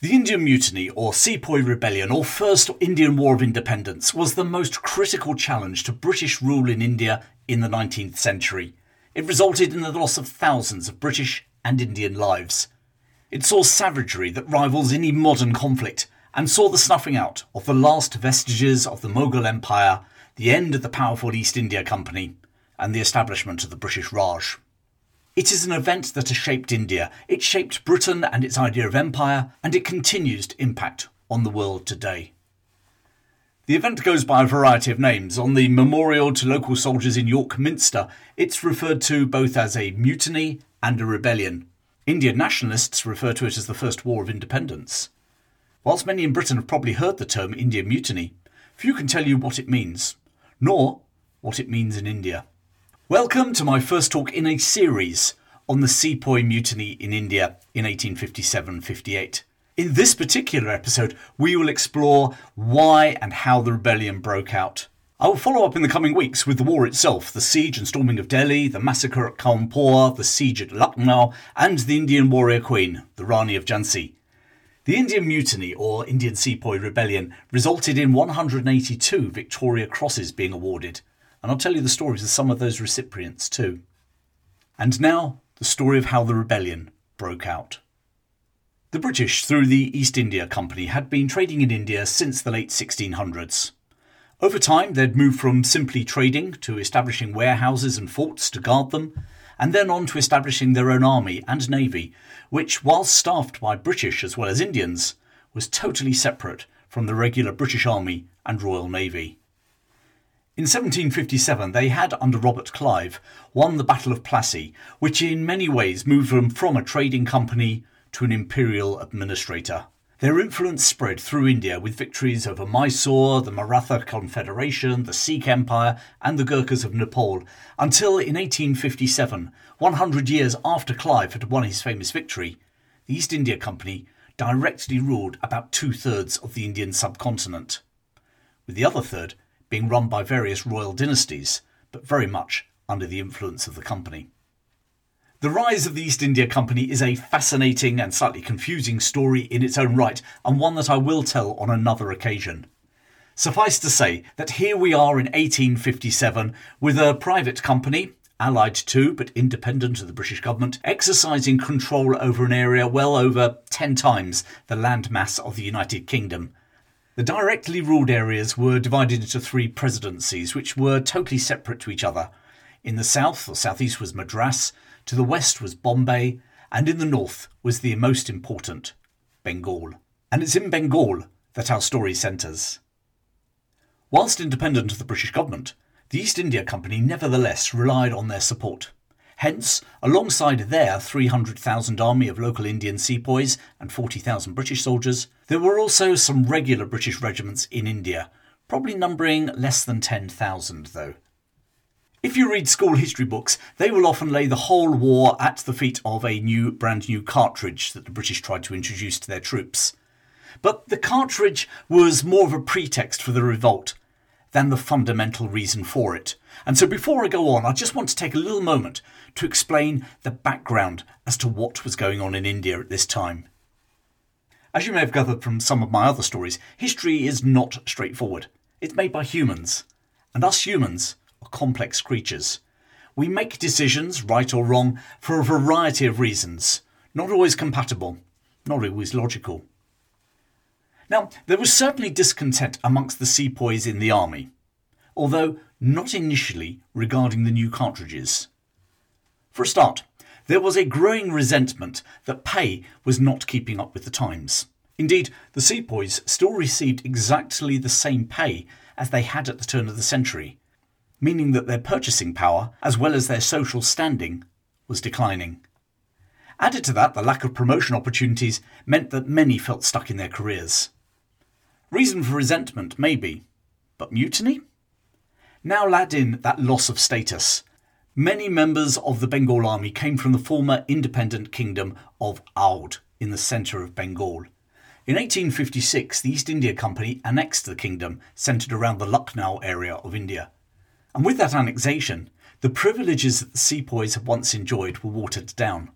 The Indian Mutiny, or Sepoy Rebellion, or First Indian War of Independence, was the most critical challenge to British rule in India in the 19th century. It resulted in the loss of thousands of British and Indian lives. It saw savagery that rivals any modern conflict, and saw the snuffing out of the last vestiges of the Mughal Empire, the end of the powerful East India Company, and the establishment of the British Raj. It is an event that has shaped India, it shaped Britain and its idea of empire, and it continues to impact on the world today. The event goes by a variety of names. On the memorial to local soldiers in York Minster, it's referred to both as a mutiny and a rebellion. Indian nationalists refer to it as the First War of Independence. Whilst many in Britain have probably heard the term Indian mutiny, few can tell you what it means, nor what it means in India. Welcome to my first talk in a series on the Sepoy Mutiny in India in 1857 58. In this particular episode, we will explore why and how the rebellion broke out. I will follow up in the coming weeks with the war itself, the siege and storming of Delhi, the massacre at Cawnpore, the siege at Lucknow, and the Indian warrior queen, the Rani of Jhansi. The Indian Mutiny, or Indian Sepoy Rebellion, resulted in 182 Victoria Crosses being awarded, and I'll tell you the stories of some of those recipients too. And now, the story of how the rebellion broke out. The British, through the East India Company, had been trading in India since the late 1600s. Over time, they'd moved from simply trading to establishing warehouses and forts to guard them, and then on to establishing their own army and navy, which, while staffed by British as well as Indians, was totally separate from the regular British Army and Royal Navy. In 1757, they had, under Robert Clive, won the Battle of Plassey, which in many ways moved them from a trading company to an imperial administrator. Their influence spread through India with victories over Mysore, the Maratha Confederation, the Sikh Empire, and the Gurkhas of Nepal, until in 1857, 100 years after Clive had won his famous victory, the East India Company directly ruled about two thirds of the Indian subcontinent, with the other third being run by various royal dynasties, but very much under the influence of the company. The rise of the East India Company is a fascinating and slightly confusing story in its own right, and one that I will tell on another occasion. Suffice to say that here we are in 1857 with a private company, allied to but independent of the British government, exercising control over an area well over 10 times the landmass of the United Kingdom, the directly ruled areas were divided into three presidencies, which were totally separate to each other. In the south or southeast was Madras, to the west was Bombay, and in the north was the most important, Bengal. And it's in Bengal that our story centres. Whilst independent of the British government, the East India Company nevertheless relied on their support. Hence, alongside their 300,000 army of local Indian sepoys and 40,000 British soldiers, there were also some regular British regiments in India, probably numbering less than 10,000 though. If you read school history books, they will often lay the whole war at the feet of a new, brand new cartridge that the British tried to introduce to their troops. But the cartridge was more of a pretext for the revolt than the fundamental reason for it. And so before I go on, I just want to take a little moment to explain the background as to what was going on in India at this time. As you may have gathered from some of my other stories, history is not straightforward. It's made by humans, and us humans are complex creatures. We make decisions, right or wrong, for a variety of reasons, not always compatible, not always logical. Now, there was certainly discontent amongst the sepoys in the army, although not initially regarding the new cartridges. For a start, there was a growing resentment that pay was not keeping up with the times. Indeed, the sepoys still received exactly the same pay as they had at the turn of the century, meaning that their purchasing power, as well as their social standing, was declining. Added to that, the lack of promotion opportunities meant that many felt stuck in their careers. Reason for resentment, maybe, but mutiny? Now add in that loss of status. Many members of the Bengal army came from the former independent kingdom of Oudh in the centre of Bengal. In 1856, the East India Company annexed the kingdom centred around the Lucknow area of India. And with that annexation, the privileges that the sepoys had once enjoyed were watered down.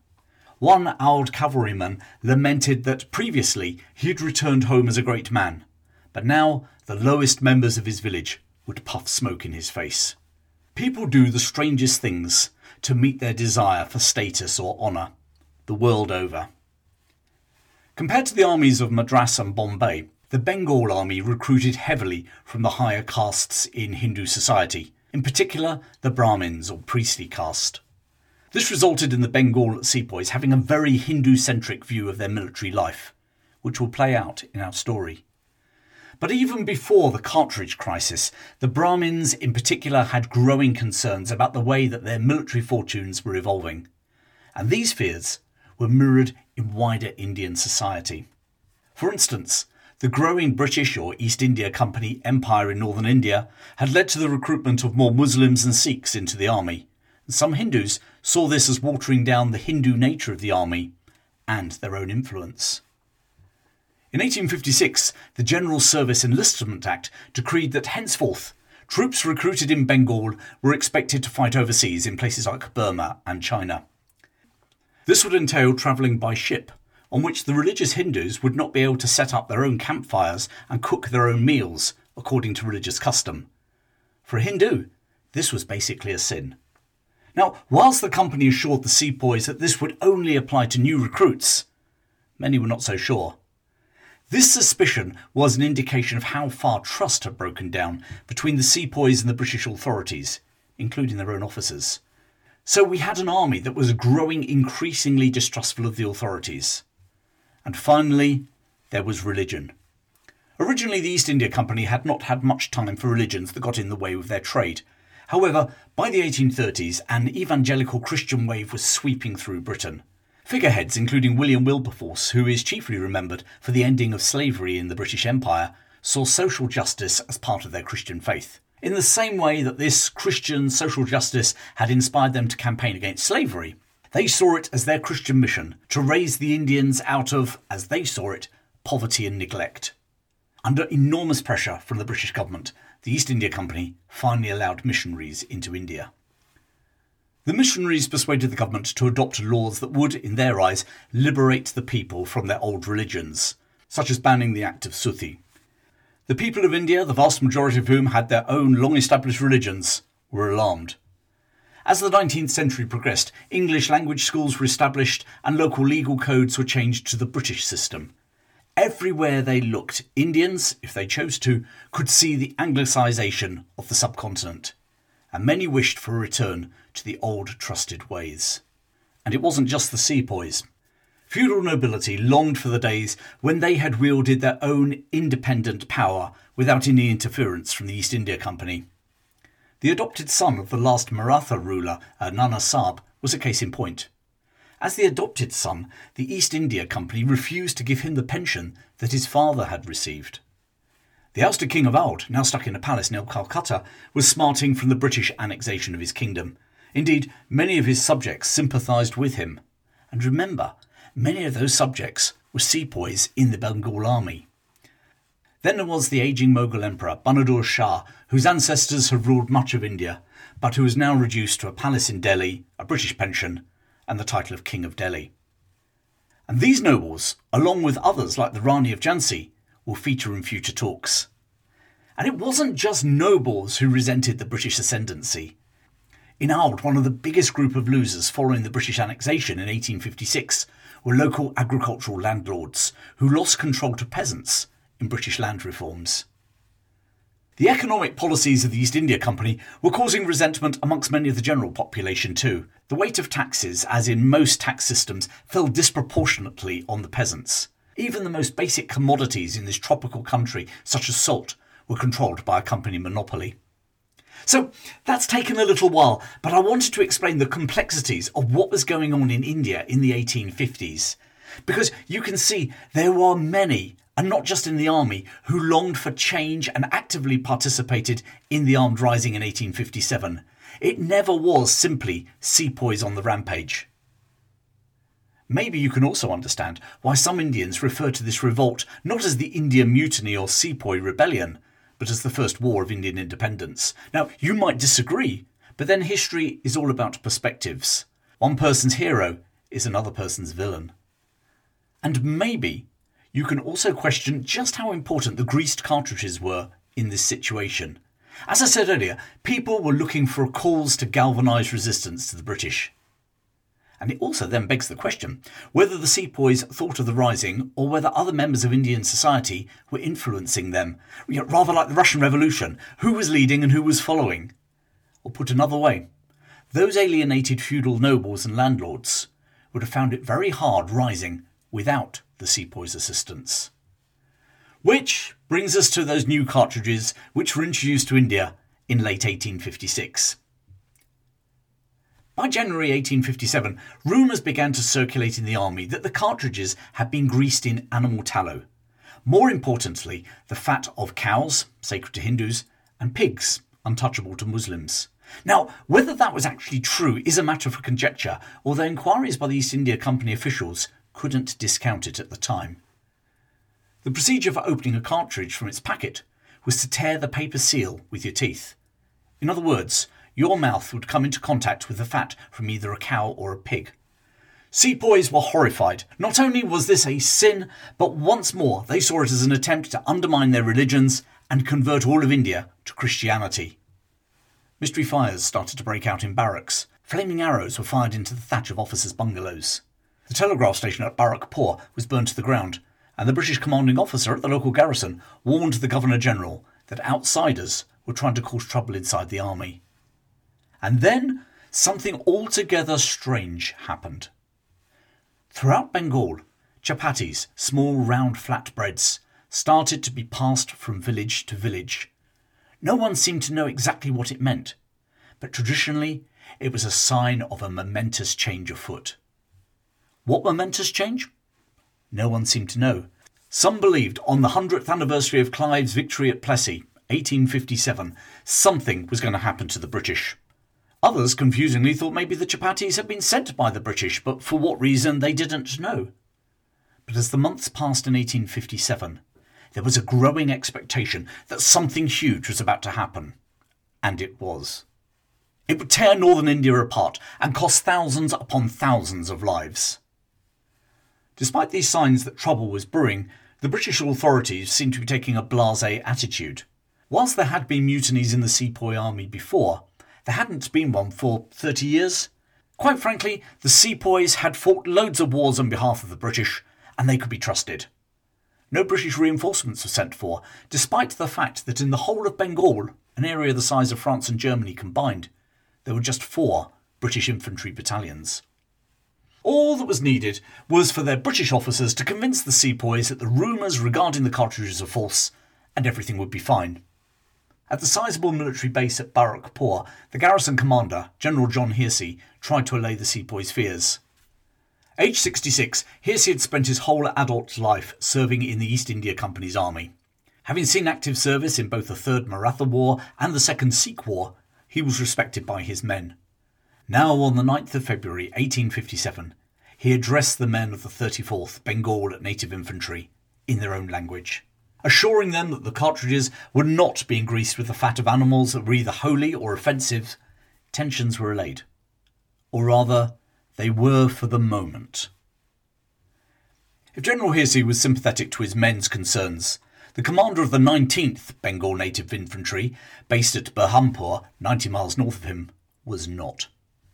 One old cavalryman lamented that previously he had returned home as a great man, but now the lowest members of his village would puff smoke in his face. People do the strangest things to meet their desire for status or honour, the world over. Compared to the armies of Madras and Bombay, the Bengal army recruited heavily from the higher castes in Hindu society, in particular the Brahmins or priestly caste. This resulted in the Bengal sepoys having a very Hindu centric view of their military life, which will play out in our story. But even before the cartridge crisis, the Brahmins in particular had growing concerns about the way that their military fortunes were evolving. And these fears were mirrored in wider Indian society. For instance, the growing British or East India Company empire in northern India had led to the recruitment of more Muslims and Sikhs into the army. Some Hindus saw this as watering down the Hindu nature of the army and their own influence. In 1856, the General Service Enlistment Act decreed that henceforth troops recruited in Bengal were expected to fight overseas in places like Burma and China. This would entail travelling by ship, on which the religious Hindus would not be able to set up their own campfires and cook their own meals according to religious custom. For a Hindu, this was basically a sin. Now, whilst the company assured the sepoys that this would only apply to new recruits, many were not so sure. This suspicion was an indication of how far trust had broken down between the sepoys and the British authorities, including their own officers. So we had an army that was growing increasingly distrustful of the authorities. And finally, there was religion. Originally, the East India Company had not had much time for religions that got in the way of their trade. However, by the 1830s, an evangelical Christian wave was sweeping through Britain. Figureheads, including William Wilberforce, who is chiefly remembered for the ending of slavery in the British Empire, saw social justice as part of their Christian faith. In the same way that this Christian social justice had inspired them to campaign against slavery, they saw it as their Christian mission to raise the Indians out of, as they saw it, poverty and neglect. Under enormous pressure from the British government, the East India Company finally allowed missionaries into India. The missionaries persuaded the government to adopt laws that would, in their eyes, liberate the people from their old religions, such as banning the act of Suttee. The people of India, the vast majority of whom had their own long established religions, were alarmed. As the 19th century progressed, English language schools were established and local legal codes were changed to the British system. Everywhere they looked, Indians, if they chose to, could see the anglicisation of the subcontinent and many wished for a return to the old trusted ways. And it wasn't just the sepoys. Feudal nobility longed for the days when they had wielded their own independent power without any interference from the East India Company. The adopted son of the last Maratha ruler, uh, Nana Sahib, was a case in point. As the adopted son, the East India Company refused to give him the pension that his father had received. The ousted King of Oudh, now stuck in a palace near Calcutta, was smarting from the British annexation of his kingdom. Indeed, many of his subjects sympathised with him. And remember, many of those subjects were sepoys in the Bengal army. Then there was the ageing Mughal emperor, Bahadur Shah, whose ancestors had ruled much of India, but who was now reduced to a palace in Delhi, a British pension, and the title of King of Delhi. And these nobles, along with others like the Rani of Jhansi, will feature in future talks. And it wasn't just nobles who resented the British ascendancy. In Oudh, one of the biggest group of losers following the British annexation in 1856 were local agricultural landlords who lost control to peasants in British land reforms. The economic policies of the East India Company were causing resentment amongst many of the general population too. The weight of taxes, as in most tax systems, fell disproportionately on the peasants. Even the most basic commodities in this tropical country, such as salt, were controlled by a company monopoly. So that's taken a little while, but I wanted to explain the complexities of what was going on in India in the 1850s. Because you can see there were many, and not just in the army, who longed for change and actively participated in the armed rising in 1857. It never was simply sepoys on the rampage. Maybe you can also understand why some Indians refer to this revolt not as the Indian Mutiny or Sepoy Rebellion, but as the First War of Indian Independence. Now, you might disagree, but then history is all about perspectives. One person's hero is another person's villain. And maybe you can also question just how important the greased cartridges were in this situation. As I said earlier, people were looking for a cause to galvanise resistance to the British. And it also then begs the question whether the sepoys thought of the rising or whether other members of Indian society were influencing them, you know, rather like the Russian Revolution who was leading and who was following. Or put another way, those alienated feudal nobles and landlords would have found it very hard rising without the sepoys' assistance. Which brings us to those new cartridges which were introduced to India in late 1856. By January 1857, rumours began to circulate in the army that the cartridges had been greased in animal tallow. More importantly, the fat of cows, sacred to Hindus, and pigs, untouchable to Muslims. Now, whether that was actually true is a matter for conjecture, although inquiries by the East India Company officials couldn't discount it at the time. The procedure for opening a cartridge from its packet was to tear the paper seal with your teeth. In other words, your mouth would come into contact with the fat from either a cow or a pig. Sepoys were horrified. Not only was this a sin, but once more they saw it as an attempt to undermine their religions and convert all of India to Christianity. Mystery fires started to break out in barracks. Flaming arrows were fired into the thatch of officers' bungalows. The telegraph station at Barrackpore was burned to the ground, and the British commanding officer at the local garrison warned the Governor General that outsiders were trying to cause trouble inside the army. And then something altogether strange happened. Throughout Bengal, chapatis, small round flatbreads, started to be passed from village to village. No one seemed to know exactly what it meant, but traditionally it was a sign of a momentous change afoot. What momentous change? No one seemed to know. Some believed on the 100th anniversary of Clive's victory at Plassey, 1857, something was going to happen to the British. Others confusingly thought maybe the chapatis had been sent by the British, but for what reason they didn't know. But as the months passed in 1857, there was a growing expectation that something huge was about to happen. And it was. It would tear northern India apart and cost thousands upon thousands of lives. Despite these signs that trouble was brewing, the British authorities seemed to be taking a blase attitude. Whilst there had been mutinies in the Sepoy army before, there hadn't been one for 30 years. Quite frankly, the Sepoys had fought loads of wars on behalf of the British, and they could be trusted. No British reinforcements were sent for, despite the fact that in the whole of Bengal, an area the size of France and Germany combined, there were just four British infantry battalions. All that was needed was for their British officers to convince the sepoys that the rumours regarding the cartridges were false, and everything would be fine. At the sizable military base at Barrackpore, the garrison commander, General John Hearsey, tried to allay the sepoys' fears. Aged 66, Hearsey had spent his whole adult life serving in the East India Company's army. Having seen active service in both the Third Maratha War and the Second Sikh War, he was respected by his men. Now, on the 9th of February 1857, he addressed the men of the 34th Bengal Native Infantry in their own language assuring them that the cartridges were not being greased with the fat of animals that were either holy or offensive, tensions were allayed. Or rather, they were for the moment. If General Hearsey was sympathetic to his men's concerns, the commander of the 19th Bengal Native Infantry, based at Berhampur, 90 miles north of him, was not.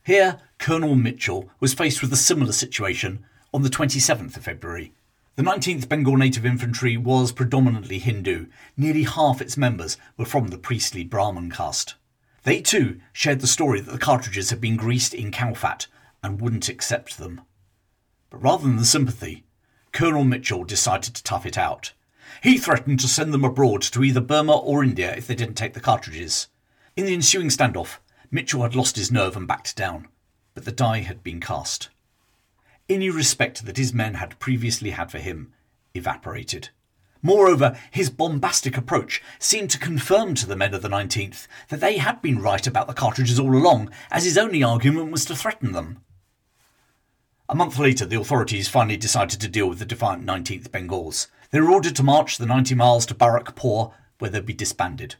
Here, Colonel Mitchell was faced with a similar situation on the 27th of February the 19th Bengal Native Infantry was predominantly Hindu. Nearly half its members were from the priestly Brahmin caste. They too shared the story that the cartridges had been greased in cow fat and wouldn't accept them. But rather than the sympathy, Colonel Mitchell decided to tough it out. He threatened to send them abroad to either Burma or India if they didn't take the cartridges. In the ensuing standoff, Mitchell had lost his nerve and backed down, but the die had been cast any respect that his men had previously had for him evaporated. Moreover, his bombastic approach seemed to confirm to the men of the 19th that they had been right about the cartridges all along, as his only argument was to threaten them. A month later, the authorities finally decided to deal with the defiant 19th Bengals. They were ordered to march the 90 miles to Barrackpore, where they'd be disbanded.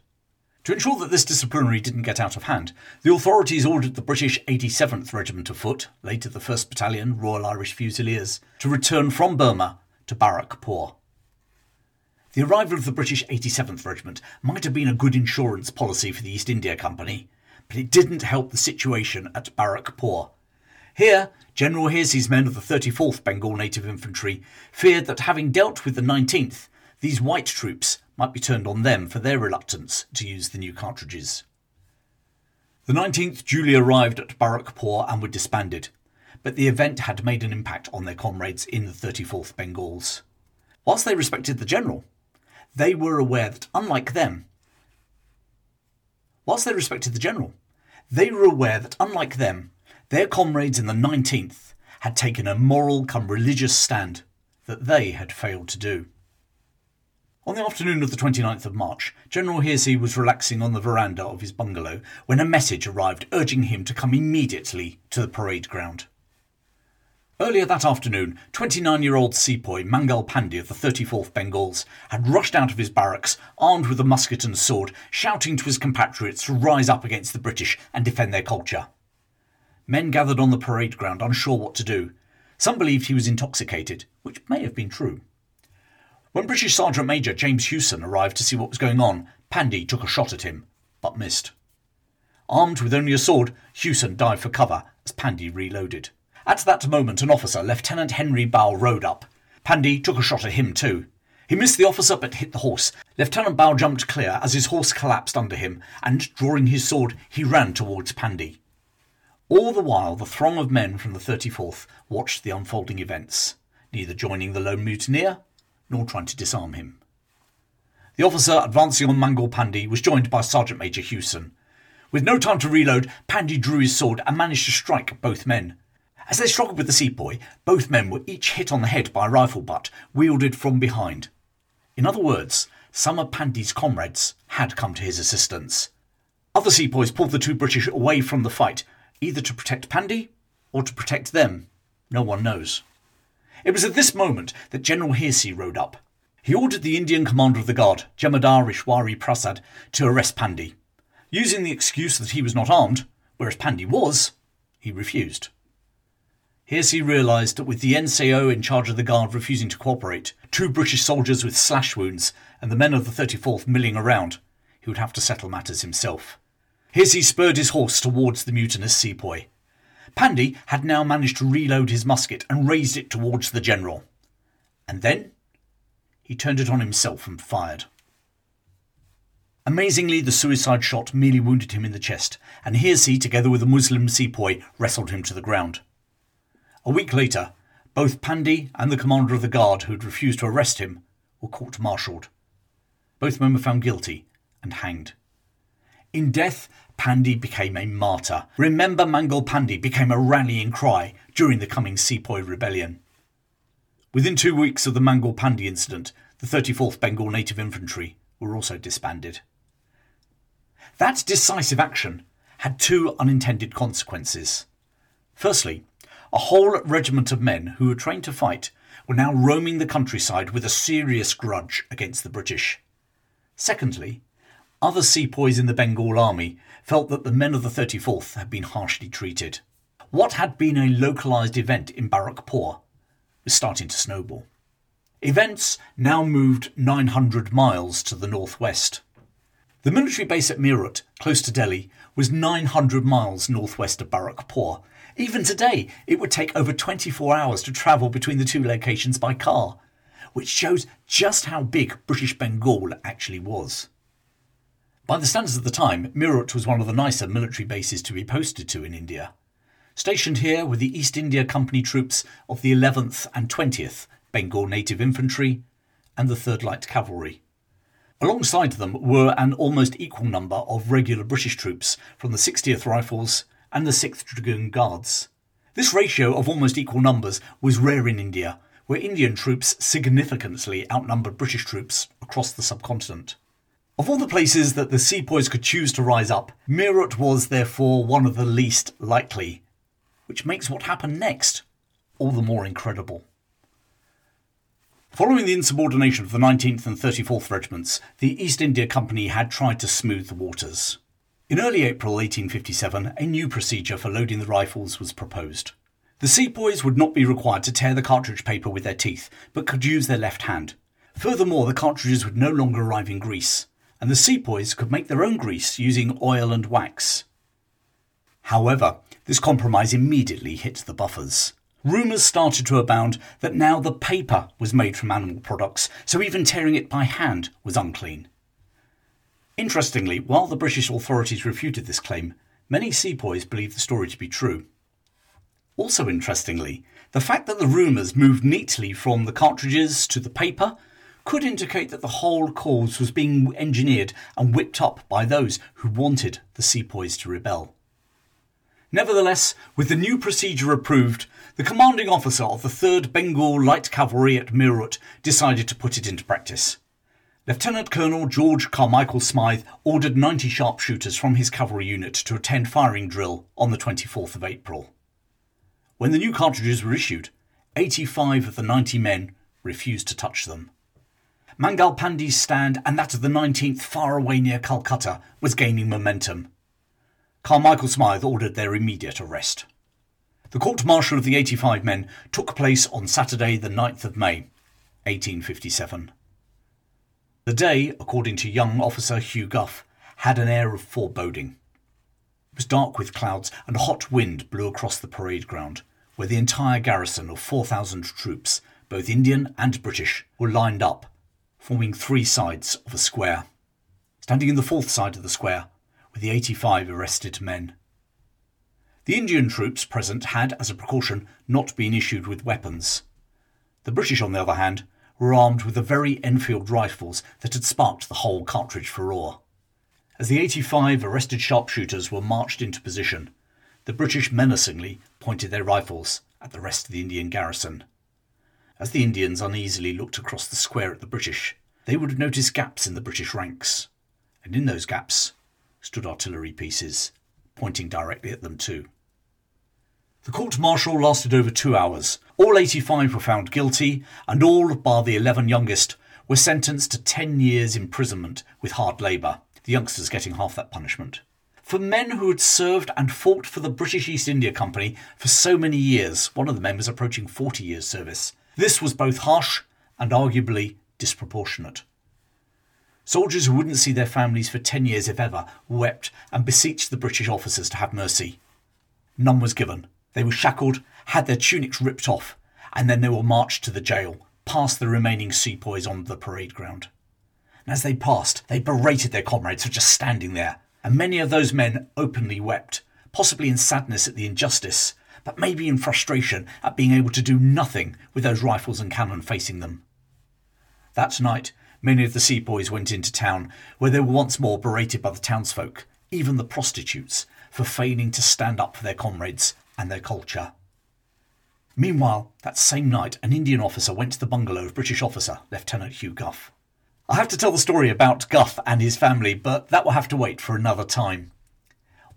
To ensure that this disciplinary didn't get out of hand, the authorities ordered the British 87th Regiment of Foot, later the 1st Battalion Royal Irish Fusiliers, to return from Burma to Barrackpore. The arrival of the British 87th Regiment might have been a good insurance policy for the East India Company, but it didn't help the situation at Barrackpore. Here, General Hearsey's men of the 34th Bengal Native Infantry feared that having dealt with the 19th, these white troops might be turned on them for their reluctance to use the new cartridges. The 19th duly arrived at Barrackpore and were disbanded, but the event had made an impact on their comrades in the 34th Bengals. Whilst they respected the general, they were aware that, unlike them, whilst they respected the general, they were aware that, unlike them, their comrades in the 19th had taken a moral come religious stand that they had failed to do. On the afternoon of the 29th of March, General Hearsey was relaxing on the veranda of his bungalow when a message arrived urging him to come immediately to the parade ground. Earlier that afternoon, 29 year old sepoy Mangal Pandey of the 34th Bengals had rushed out of his barracks, armed with a musket and sword, shouting to his compatriots to rise up against the British and defend their culture. Men gathered on the parade ground, unsure what to do. Some believed he was intoxicated, which may have been true. When British Sergeant Major James Hewson arrived to see what was going on, Pandey took a shot at him, but missed. Armed with only a sword, Hewson dived for cover as Pandey reloaded. At that moment, an officer, Lieutenant Henry Baugh, rode up. Pandey took a shot at him too. He missed the officer but hit the horse. Lieutenant Baugh jumped clear as his horse collapsed under him, and drawing his sword, he ran towards Pandey. All the while, the throng of men from the 34th watched the unfolding events, neither joining the lone mutineer nor trying to disarm him. The officer advancing on Mangal Pandey was joined by Sergeant Major Hewson. With no time to reload, Pandey drew his sword and managed to strike both men. As they struggled with the sepoy, both men were each hit on the head by a rifle butt wielded from behind. In other words, some of Pandey's comrades had come to his assistance. Other sepoys pulled the two British away from the fight, either to protect Pandey or to protect them. No one knows. It was at this moment that General Hearsey rode up. He ordered the Indian commander of the guard, Jemadar Ishwari Prasad, to arrest Pandey. Using the excuse that he was not armed, whereas Pandey was, he refused. Hearsey realised that with the NCO in charge of the guard refusing to cooperate, two British soldiers with slash wounds, and the men of the 34th milling around, he would have to settle matters himself. Hearsey spurred his horse towards the mutinous sepoy. Pandey had now managed to reload his musket and raised it towards the general. And then he turned it on himself and fired. Amazingly, the suicide shot merely wounded him in the chest, and Hearsey, together with a Muslim sepoy, wrestled him to the ground. A week later, both Pandey and the commander of the guard who had refused to arrest him were court martialed. Both men were found guilty and hanged. In death, Pandey became a martyr. Remember Mangal Pandey became a rallying cry during the coming Sepoy rebellion. Within two weeks of the Mangal Pandey incident, the 34th Bengal Native Infantry were also disbanded. That decisive action had two unintended consequences. Firstly, a whole regiment of men who were trained to fight were now roaming the countryside with a serious grudge against the British. Secondly, other sepoys in the Bengal army felt that the men of the 34th had been harshly treated. What had been a localised event in Barrackpore was starting to snowball. Events now moved 900 miles to the northwest. The military base at Meerut, close to Delhi, was 900 miles northwest of Barrackpore even today, it would take over 24 hours to travel between the two locations by car, which shows just how big British Bengal actually was. By the standards of the time, Meerut was one of the nicer military bases to be posted to in India. Stationed here were the East India Company troops of the 11th and 20th Bengal Native Infantry and the 3rd Light Cavalry. Alongside them were an almost equal number of regular British troops from the 60th Rifles and the 6th Dragoon Guards. This ratio of almost equal numbers was rare in India, where Indian troops significantly outnumbered British troops across the subcontinent. Of all the places that the sepoys could choose to rise up, Meerut was therefore one of the least likely, which makes what happened next all the more incredible. Following the insubordination of the 19th and 34th Regiments, the East India Company had tried to smooth the waters. In early April 1857, a new procedure for loading the rifles was proposed. The sepoys would not be required to tear the cartridge paper with their teeth, but could use their left hand. Furthermore, the cartridges would no longer arrive in grease, and the sepoys could make their own grease using oil and wax. However, this compromise immediately hit the buffers. Rumours started to abound that now the paper was made from animal products, so even tearing it by hand was unclean. Interestingly, while the British authorities refuted this claim, many sepoys believed the story to be true. Also interestingly, the fact that the rumours moved neatly from the cartridges to the paper could indicate that the whole cause was being engineered and whipped up by those who wanted the sepoys to rebel. Nevertheless, with the new procedure approved, the commanding officer of the 3rd Bengal Light Cavalry at Meerut decided to put it into practice. Lieutenant Colonel George Carmichael Smyth ordered 90 sharpshooters from his cavalry unit to attend firing drill on the 24th of April. When the new cartridges were issued, 85 of the 90 men refused to touch them. Mangal Pandey's stand and that of the 19th far away near Calcutta was gaining momentum. Carmichael Smyth ordered their immediate arrest. The court martial of the 85 men took place on Saturday, the 9th of May, 1857. The day, according to young officer Hugh Gough, had an air of foreboding. It was dark with clouds, and a hot wind blew across the parade ground, where the entire garrison of 4,000 troops, both Indian and British, were lined up, forming three sides of a square. Standing in the fourth side of the square were the 85 arrested men. The Indian troops present had, as a precaution, not been issued with weapons. The British, on the other hand, were armed with the very Enfield rifles that had sparked the whole cartridge furore. As the 85 arrested sharpshooters were marched into position, the British menacingly pointed their rifles at the rest of the Indian garrison. As the Indians uneasily looked across the square at the British, they would have noticed gaps in the British ranks, and in those gaps stood artillery pieces, pointing directly at them too. The court martial lasted over two hours. All 85 were found guilty, and all, bar the 11 youngest, were sentenced to 10 years' imprisonment with hard labour, the youngsters getting half that punishment for men who had served and fought for the British East India Company for so many years. One of the men was approaching 40 years' service. This was both harsh and arguably disproportionate. Soldiers who wouldn't see their families for 10 years, if ever, wept and beseeched the British officers to have mercy. None was given. They were shackled, had their tunics ripped off, and then they were marched to the jail, past the remaining sepoys on the parade ground. And as they passed, they berated their comrades for just standing there, and many of those men openly wept, possibly in sadness at the injustice, but maybe in frustration at being able to do nothing with those rifles and cannon facing them. That night, many of the sepoys went into town, where they were once more berated by the townsfolk, even the prostitutes, for feigning to stand up for their comrades and their culture. Meanwhile, that same night, an Indian officer went to the bungalow of British officer Lieutenant Hugh Gough. I have to tell the story about Gough and his family, but that will have to wait for another time.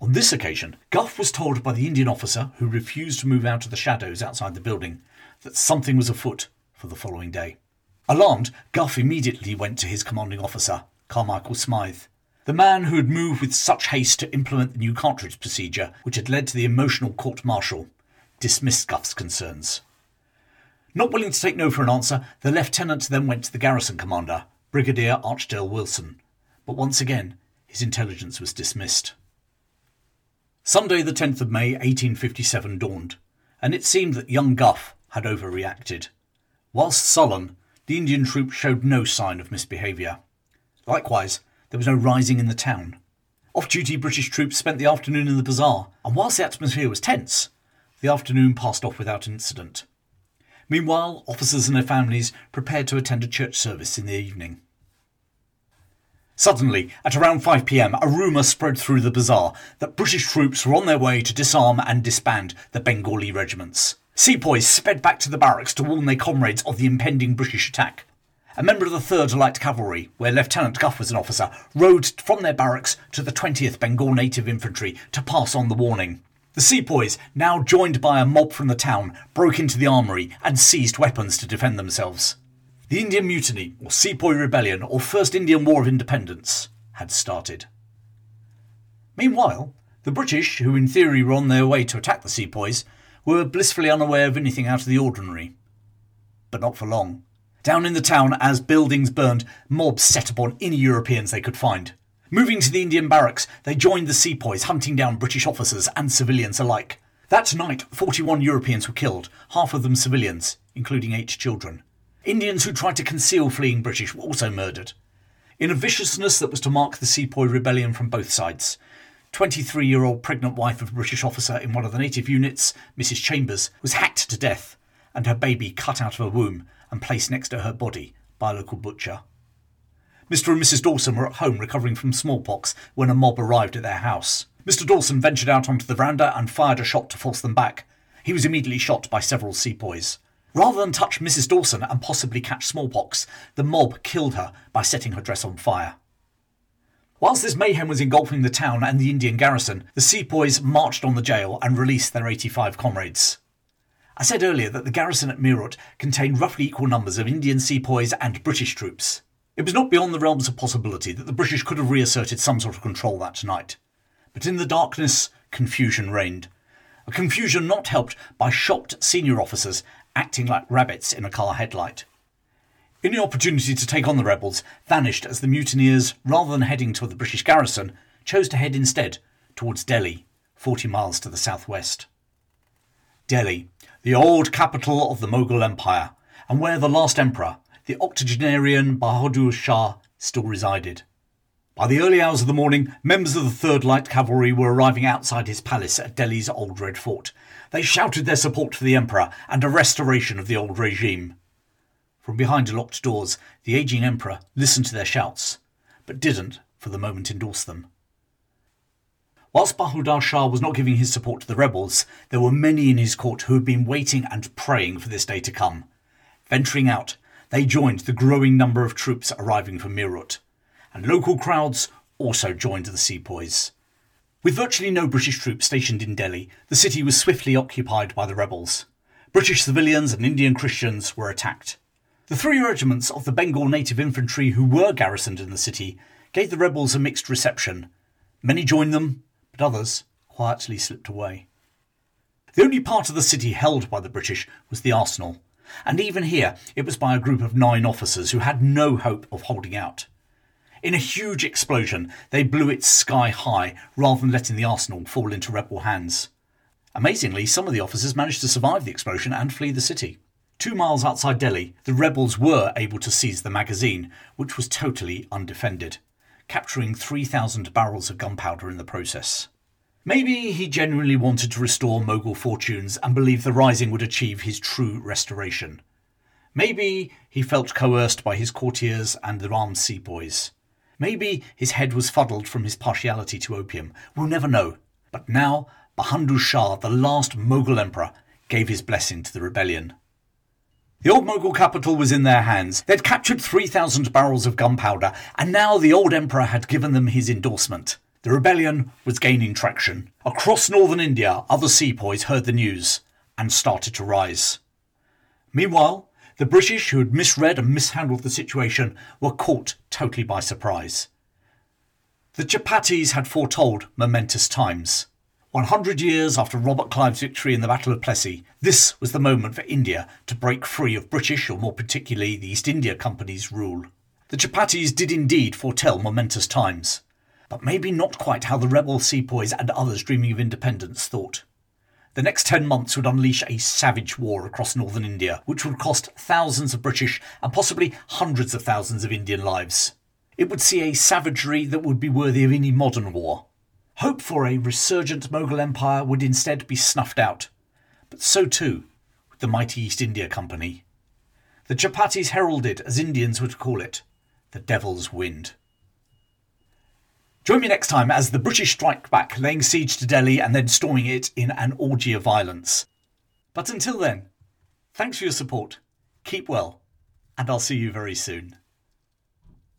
On this occasion, Gough was told by the Indian officer, who refused to move out of the shadows outside the building, that something was afoot for the following day. Alarmed, Gough immediately went to his commanding officer, Carmichael Smyth. The man who had moved with such haste to implement the new cartridge procedure, which had led to the emotional court martial, dismissed Gough's concerns. Not willing to take no for an answer, the lieutenant then went to the garrison commander, Brigadier Archdale Wilson, but once again his intelligence was dismissed. Sunday, the 10th of May, 1857, dawned, and it seemed that young Gough had overreacted. Whilst sullen, the Indian troops showed no sign of misbehaviour. Likewise, there was no rising in the town. Off duty British troops spent the afternoon in the bazaar, and whilst the atmosphere was tense, the afternoon passed off without incident. Meanwhile, officers and their families prepared to attend a church service in the evening. Suddenly, at around 5 pm, a rumour spread through the bazaar that British troops were on their way to disarm and disband the Bengali regiments. Sepoys sped back to the barracks to warn their comrades of the impending British attack. A member of the 3rd Light Cavalry, where Lieutenant Gough was an officer, rode from their barracks to the 20th Bengal Native Infantry to pass on the warning. The sepoys, now joined by a mob from the town, broke into the armoury and seized weapons to defend themselves. The Indian Mutiny, or Sepoy Rebellion, or First Indian War of Independence, had started. Meanwhile, the British, who in theory were on their way to attack the sepoys, were blissfully unaware of anything out of the ordinary. But not for long. Down in the town, as buildings burned, mobs set upon any Europeans they could find. Moving to the Indian barracks, they joined the sepoys, hunting down British officers and civilians alike. That night, 41 Europeans were killed, half of them civilians, including eight children. Indians who tried to conceal fleeing British were also murdered. In a viciousness that was to mark the Sepoy rebellion from both sides, 23 year old pregnant wife of a British officer in one of the native units, Mrs. Chambers, was hacked to death and her baby cut out of her womb and placed next to her body by a local butcher. Mr. and Mrs. Dawson were at home recovering from smallpox when a mob arrived at their house. Mr. Dawson ventured out onto the veranda and fired a shot to force them back. He was immediately shot by several sepoys. Rather than touch Mrs. Dawson and possibly catch smallpox, the mob killed her by setting her dress on fire. Whilst this mayhem was engulfing the town and the Indian garrison, the sepoys marched on the jail and released their 85 comrades. I said earlier that the garrison at Meerut contained roughly equal numbers of Indian sepoys and British troops. It was not beyond the realms of possibility that the British could have reasserted some sort of control that night. But in the darkness, confusion reigned. A confusion not helped by shocked senior officers acting like rabbits in a car headlight. Any opportunity to take on the rebels vanished as the mutineers, rather than heading to the British garrison, chose to head instead towards Delhi, 40 miles to the southwest. Delhi, the old capital of the Mughal Empire, and where the last emperor, the octogenarian Bahadur Shah, still resided. By the early hours of the morning, members of the 3rd Light Cavalry were arriving outside his palace at Delhi's Old Red Fort. They shouted their support for the emperor and a restoration of the old regime. From behind locked doors, the aging emperor listened to their shouts, but didn't, for the moment, endorse them. Whilst Bahadur Shah was not giving his support to the rebels, there were many in his court who had been waiting and praying for this day to come. Venturing out, they joined the growing number of troops arriving from Meerut, and local crowds also joined the sepoys. With virtually no British troops stationed in Delhi, the city was swiftly occupied by the rebels. British civilians and Indian Christians were attacked. The three regiments of the Bengal Native Infantry who were garrisoned in the city gave the rebels a mixed reception. Many joined them, but others quietly slipped away. The only part of the city held by the British was the arsenal, and even here it was by a group of nine officers who had no hope of holding out. In a huge explosion, they blew it sky high rather than letting the arsenal fall into rebel hands. Amazingly, some of the officers managed to survive the explosion and flee the city. Two miles outside Delhi, the rebels were able to seize the magazine, which was totally undefended, capturing 3,000 barrels of gunpowder in the process. Maybe he genuinely wanted to restore Mughal fortunes and believed the rising would achieve his true restoration. Maybe he felt coerced by his courtiers and the armed sepoys. Maybe his head was fuddled from his partiality to opium. We'll never know. But now, Bahadur Shah, the last Mughal emperor, gave his blessing to the rebellion. The old Mughal capital was in their hands. They'd captured 3,000 barrels of gunpowder, and now the old emperor had given them his endorsement. The rebellion was gaining traction. Across northern India, other sepoys heard the news and started to rise. Meanwhile, the British, who had misread and mishandled the situation, were caught totally by surprise. The Chapatis had foretold momentous times. 100 years after Robert Clive's victory in the Battle of Plassey, this was the moment for India to break free of British, or more particularly the East India Company's rule. The Chapatis did indeed foretell momentous times, but maybe not quite how the rebel sepoys and others dreaming of independence thought. The next 10 months would unleash a savage war across northern India, which would cost thousands of British and possibly hundreds of thousands of Indian lives. It would see a savagery that would be worthy of any modern war. Hope for a resurgent Mughal empire would instead be snuffed out. But so too would the mighty East India Company. The Chapatis heralded, as Indians would call it, the Devil's Wind. Join me next time as the British strike back, laying siege to Delhi and then storming it in an orgy of violence. But until then, thanks for your support, keep well, and I'll see you very soon.